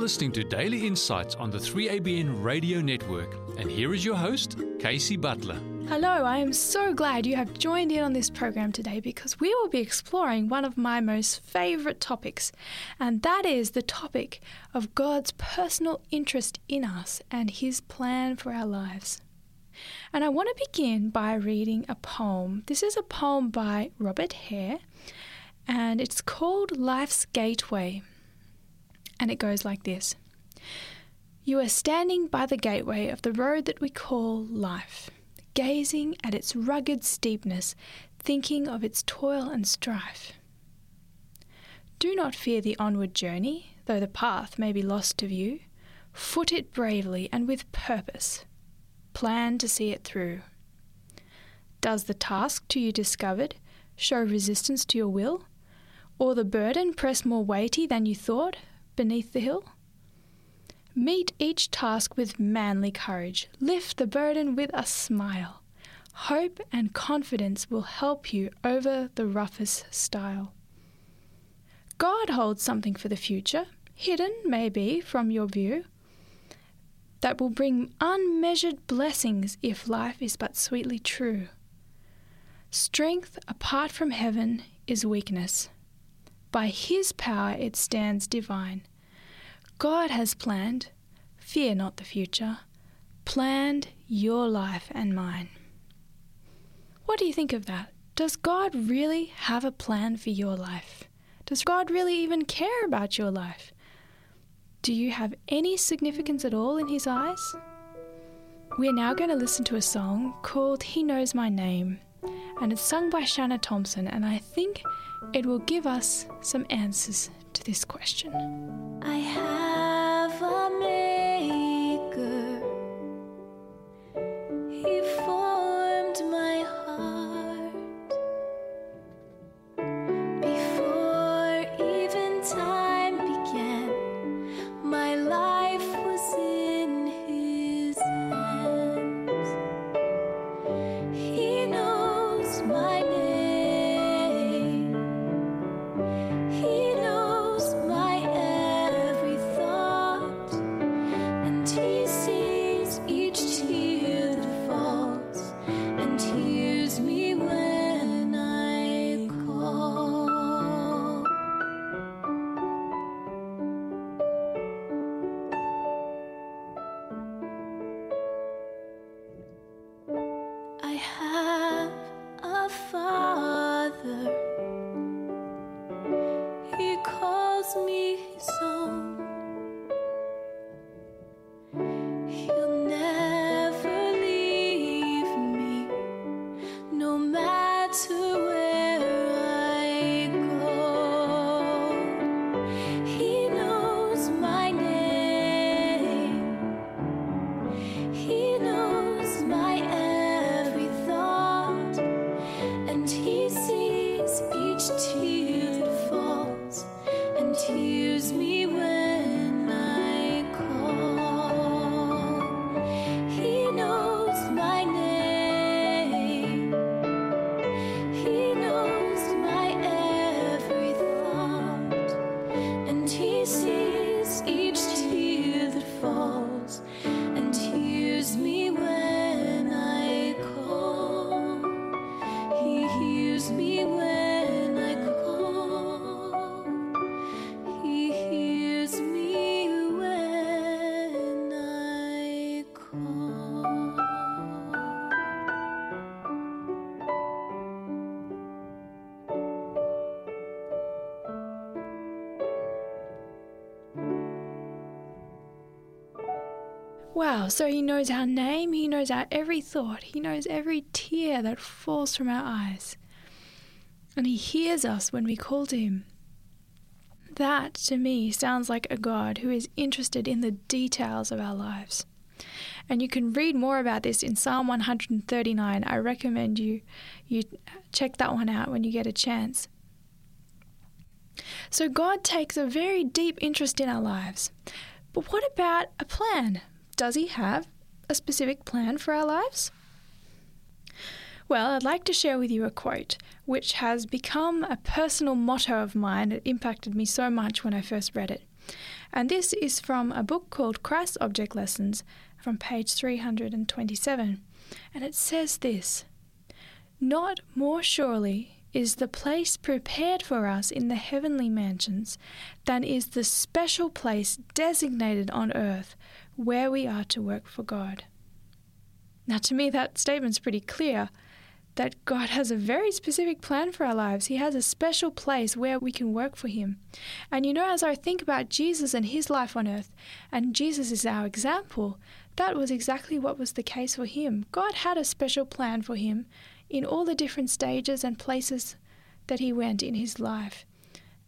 listening to Daily Insights on the 3ABN Radio Network, and here is your host, Kaysie Butler. Hello, I am so glad you have joined in on this program today because we will be exploring one of my most favourite topics, and that is the topic of God's personal interest in us and His plan for our lives. And I want to begin by reading a poem. This is a poem by Robert Hare, and it's called Life's Gateway. And it goes like this You are standing by the gateway of the road that we call life gazing at its rugged steepness, thinking of its toil and strife. Do not fear the onward journey, though the path may be lost to view. Foot it bravely and with purpose. Plan to see it through. Does the task to you discovered show resistance to your will? Or the burden press more weighty than you thought beneath the hill? Meet each task with manly courage. Lift the burden with a smile. Hope and confidence will help you over the roughest stile. God holds something for the future, hidden, maybe, from your view, that will bring unmeasured blessings if life is but sweetly true. Strength apart from heaven is weakness. By His power it stands divine. God has planned, fear not the future, planned your life and mine. What do you think of that? Does God really have a plan for your life? Does God really even care about your life? Do you have any significance at all in His eyes? We're now going to listen to a song called He Knows My Name, and it's sung by Shanna Thompson, and I think it will give us some answers to this question. So He knows our name, He knows our every thought, He knows every tear that falls from our eyes. And He hears us when we call to Him. That, to me, sounds like a God who is interested in the details of our lives. And you can read more about this in Psalm 139. I recommend you you check that one out when you get a chance. So God takes a very deep interest in our lives. But what about a plan? Does he have a specific plan for our lives? Well, I'd like to share with you a quote which has become a personal motto of mine. It impacted me so much when I first read it. And this is from a book called Christ Object Lessons from page 327. And it says this Not more surely is the place prepared for us in the heavenly mansions than is the special place designated on earth where we are to work for God. Now, to me, that statement's pretty clear that God has a very specific plan for our lives. He has a special place where we can work for Him. And you know, as I think about Jesus and His life on earth, and Jesus is our example, that was exactly what was the case for Him. God had a special plan for Him in all the different stages and places that He went in His life.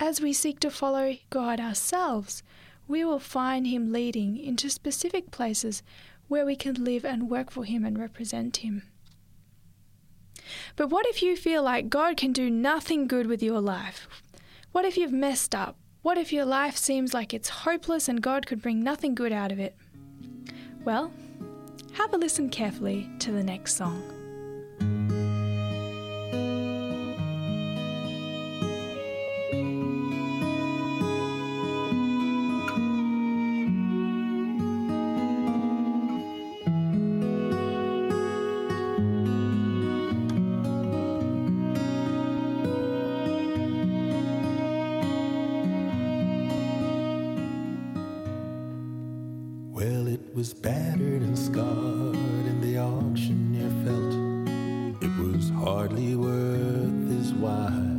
As we seek to follow God ourselves, we will find Him leading into specific places where we can live and work for Him and represent Him. But what if you feel like God can do nothing good with your life? What if you've messed up? What if your life seems like it's hopeless and God could bring nothing good out of it? Well, have a listen carefully to the next song. Was battered and scarred, and the auctioneer felt it was hardly worth his while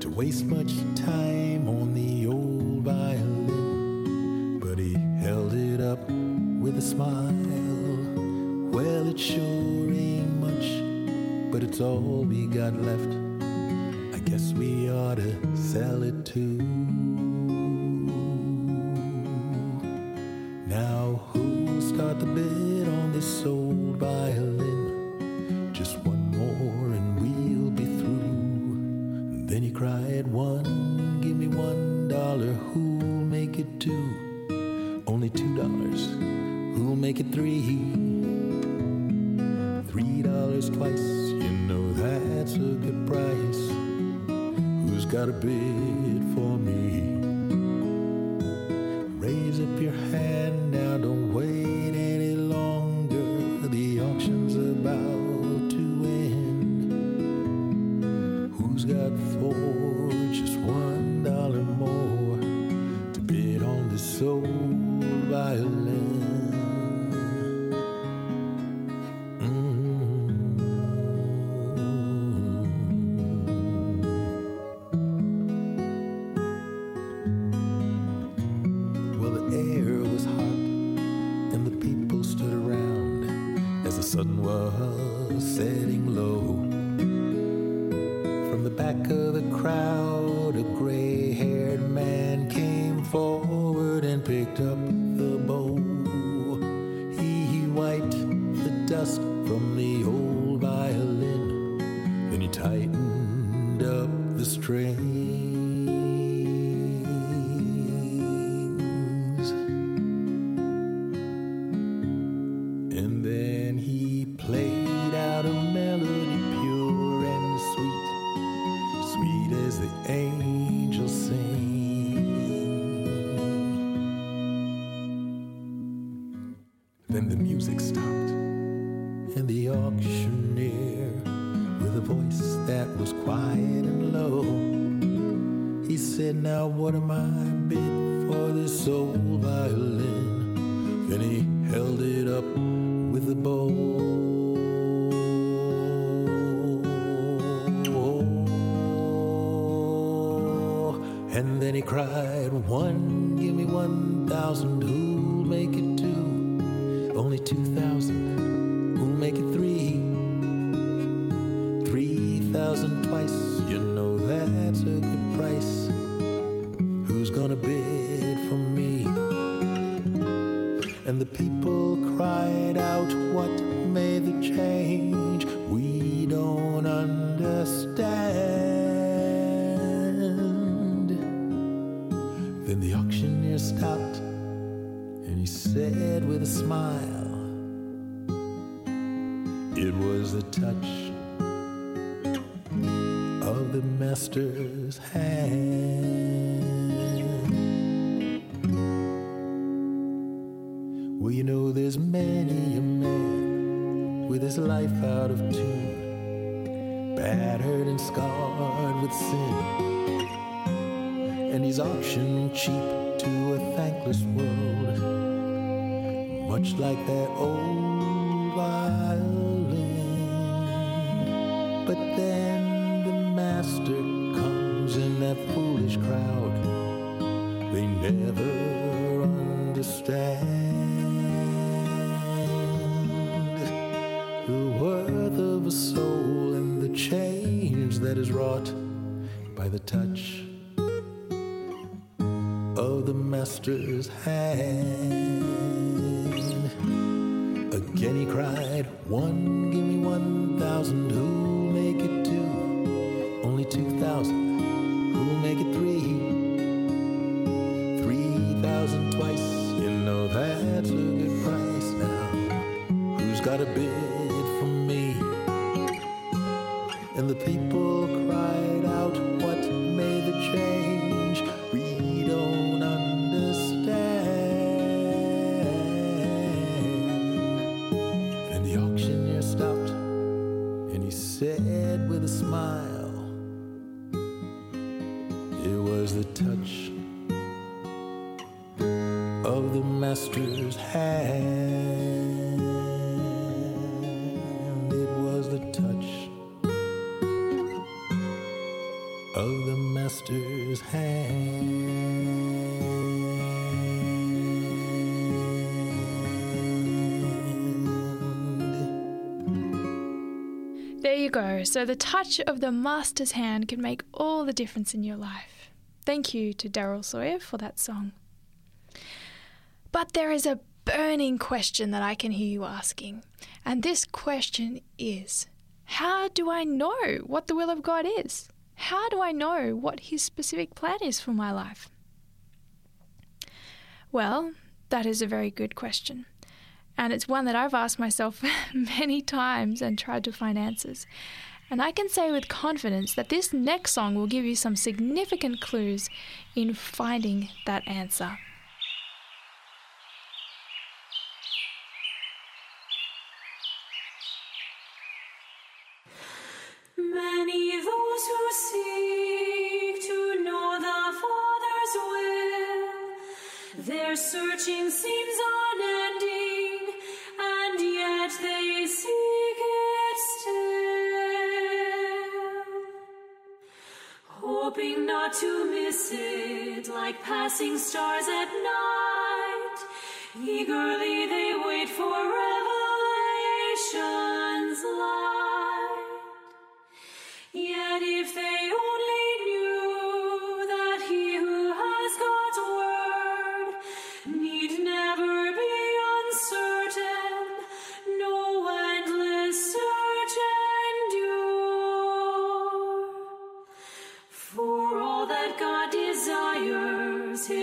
to waste much time on the old violin. But he held it up with a smile. Well, it sure ain't much, but it's all we got left. Sun was setting low. Was quiet and low, he said, Now what am I bid for this old violin? Then he held it up with a bow. And then he cried, One, give me one thousand, he said with a smile. It was the touch of the master's hand. Well, you know, there's many a man with his life out of tune, battered and scarred with sin, and he's auctioned cheap to a thankless world much like that old violin. But then the master comes in that foolish crowd, they never understand the worth of a soul and the change that is wrought by the touch of the master's hand. Again he cried, One, give me one thousand, who'll make it two? Only two thousand, who'll make it three? Three thousand twice, you know that's a good price now. Who's got a bid you go. So, the touch of the master's hand can make all the difference in your life. Thank you to Daryl Sawyer for that song. But there is a burning question that I can hear you asking. And this question is How do I know what the will of God is? How do I know what His specific plan is for my life? Well, that is a very good question. And it's one that I've asked myself many times and tried to find answers. And I can say with confidence that this next song will give you some significant clues in finding that answer. Passing stars at night. Eagerly they wait for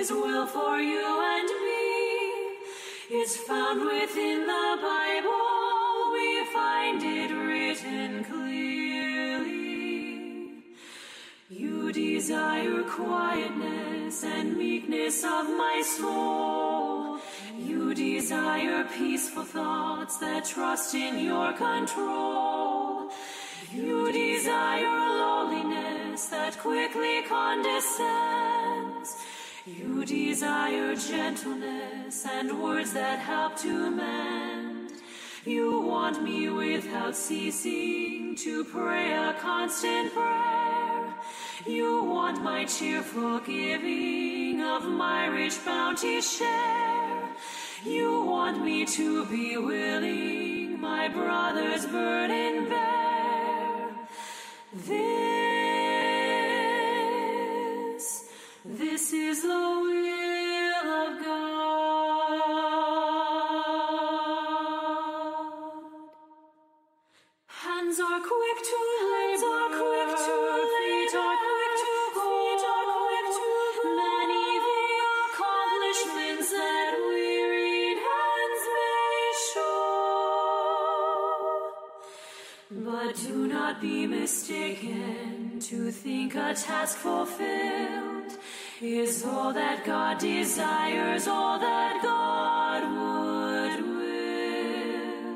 his will for you and me is found within the Bible. We find it written clearly. You desire quietness and meekness of my soul. You desire peaceful thoughts that trust in your control. You desire lowliness that quickly condescends. You desire gentleness and words that help to mend. You want me without ceasing to pray a constant prayer. You want my cheerful giving of my rich bounty share. You want me to be willing my brother's burden bear. This, this is the will that God desires, all that God would will.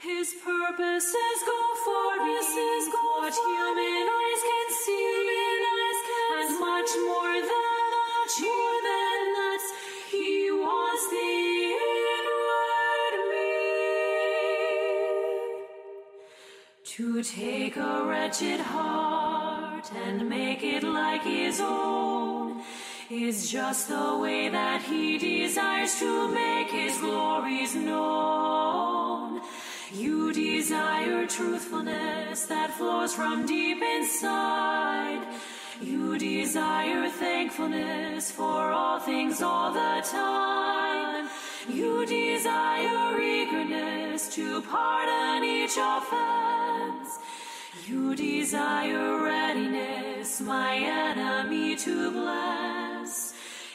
His purposes go far beyond what human eyes can see, and much more than that, more than that, He wants the inward me to take a wretched heart and make it like His own is just the way that He desires to make His glories known. You desire truthfulness that flows from deep inside. You desire thankfulness for all things all the time. You desire eagerness to pardon each offense. You desire readiness, my enemy to bless.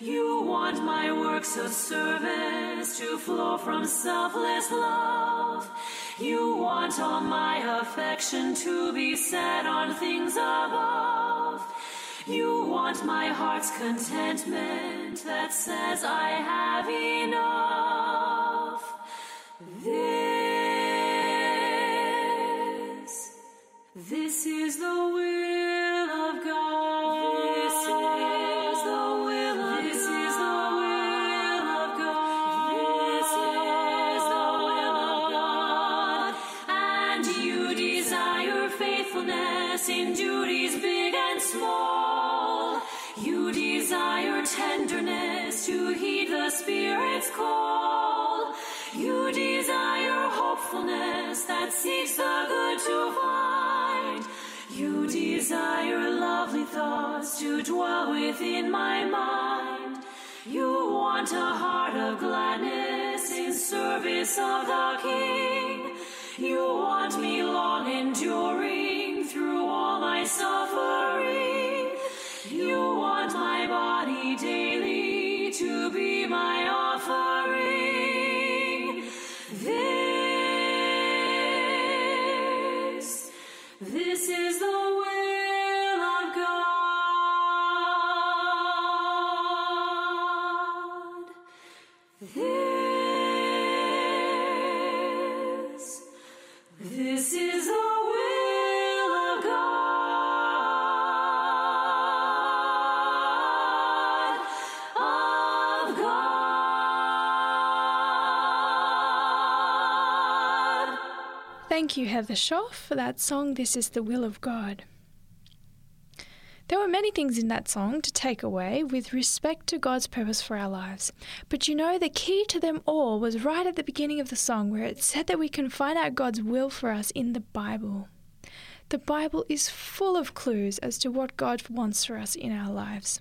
You want my works of service to flow from selfless love. You want all my affection to be set on things above. You want my heart's contentment that says I have enough. This, this is the will hopefulness that seeks the good to find. You desire lovely thoughts to dwell within my mind. You want a heart of gladness in service of the King. You want me long enduring through all my suffering. You want my body daily to be my offering. This is the Thank you, Heather Shaw, for that song, This is the Will of God. There were many things in that song to take away with respect to God's purpose for our lives. But you know, the key to them all was right at the beginning of the song, where it said that we can find out God's will for us in the Bible. The Bible is full of clues as to what God wants for us in our lives.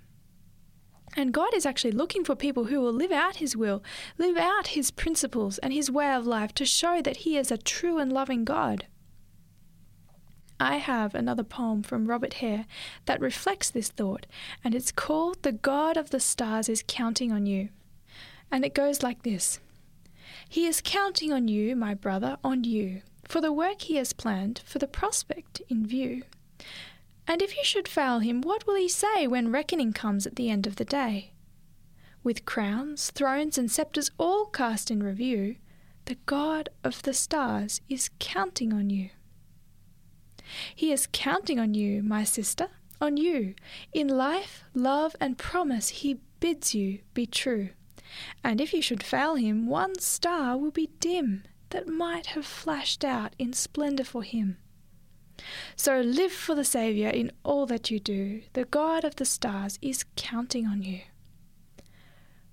And God is actually looking for people who will live out His will, live out His principles and His way of life to show that He is a true and loving God. I have another poem from Robert Hare that reflects this thought, and it's called The God of the Stars is Counting on You. And it goes like this He is counting on you, my brother, on you, for the work he has planned, for the prospect in view. And if you should fail him, what will he say when reckoning comes at the end of the day? With crowns, thrones, and sceptres all cast in review, the God of the stars is counting on you. He is counting on you, my sister, on you. In life, love, and promise, he bids you be true. And if you should fail him, one star will be dim that might have flashed out in splendour for him. So live for the Saviour in all that you do. The God of the stars is counting on you.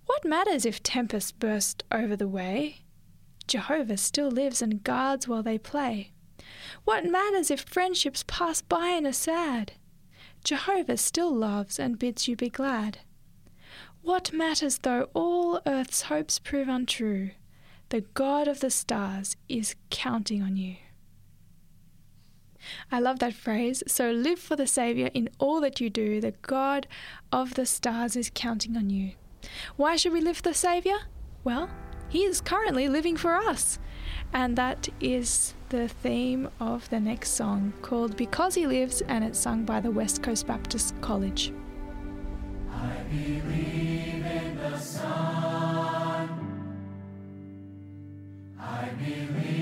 What matters if tempests burst over the way? Jehovah still lives and guards while they play. What matters if friendships pass by and are sad? Jehovah still loves and bids you be glad. What matters though all earth's hopes prove untrue? The God of the stars is counting on you. I love that phrase. So live for the Saviour in all that you do. The God of the stars is counting on you. Why should we live for the Saviour? Well, He is currently living for us. And that is the theme of the next song called Because He Lives, and it's sung by the West Coast Baptist College. I believe in the sun. I believe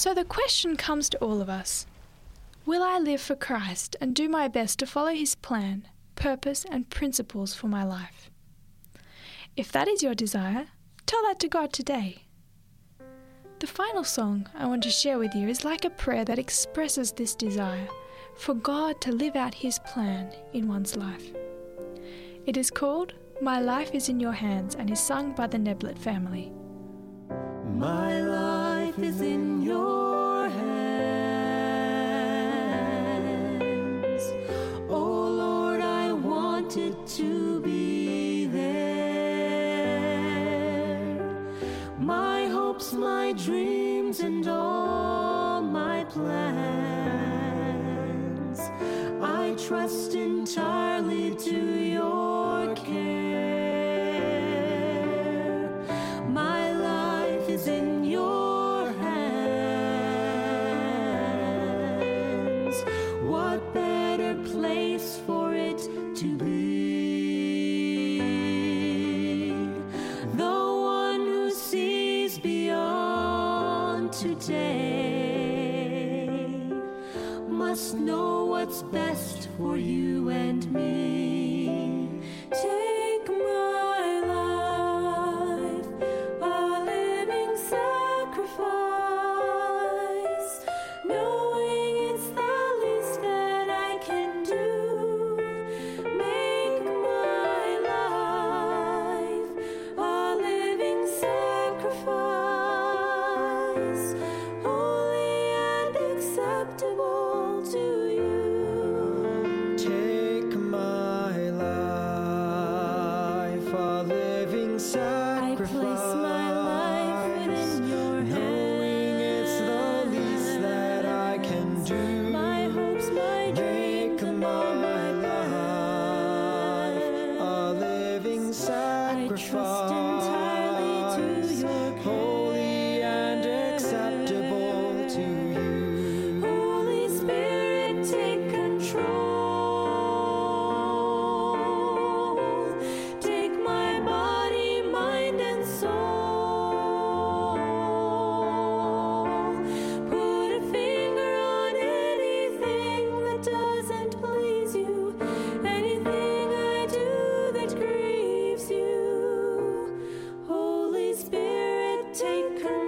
So the question comes to all of us Will I live for Christ and do my best to follow his plan, purpose, and principles for my life? If that is your desire, tell that to God today. The final song I want to share with you is like a prayer that expresses this desire for God to live out His plan in one's life. It is called My Life is in Your Hands and is sung by the Neblett family. My life is in your hands. Oh Lord, I want it to be there. My hopes, my dreams, and all my plans. I trust entirely to your living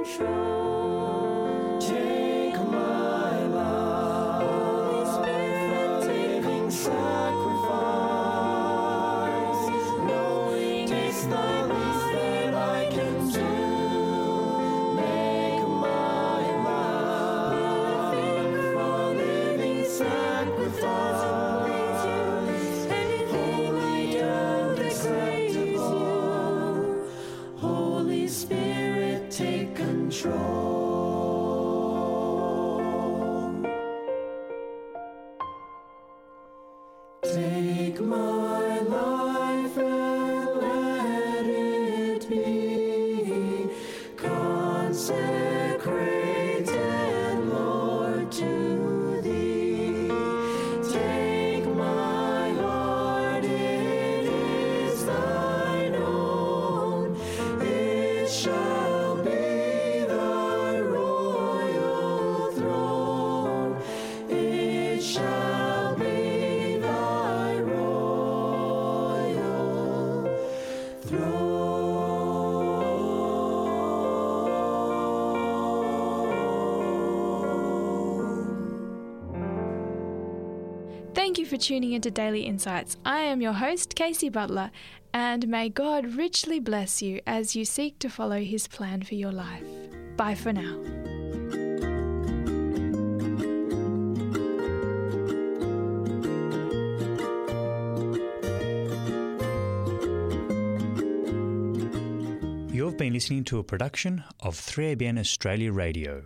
take for tuning into Daily Insights. I am your host, Kaysie Butler, and may God richly bless you as you seek to follow His plan for your life. Bye for now. You've been listening to a production of 3ABN Australia Radio.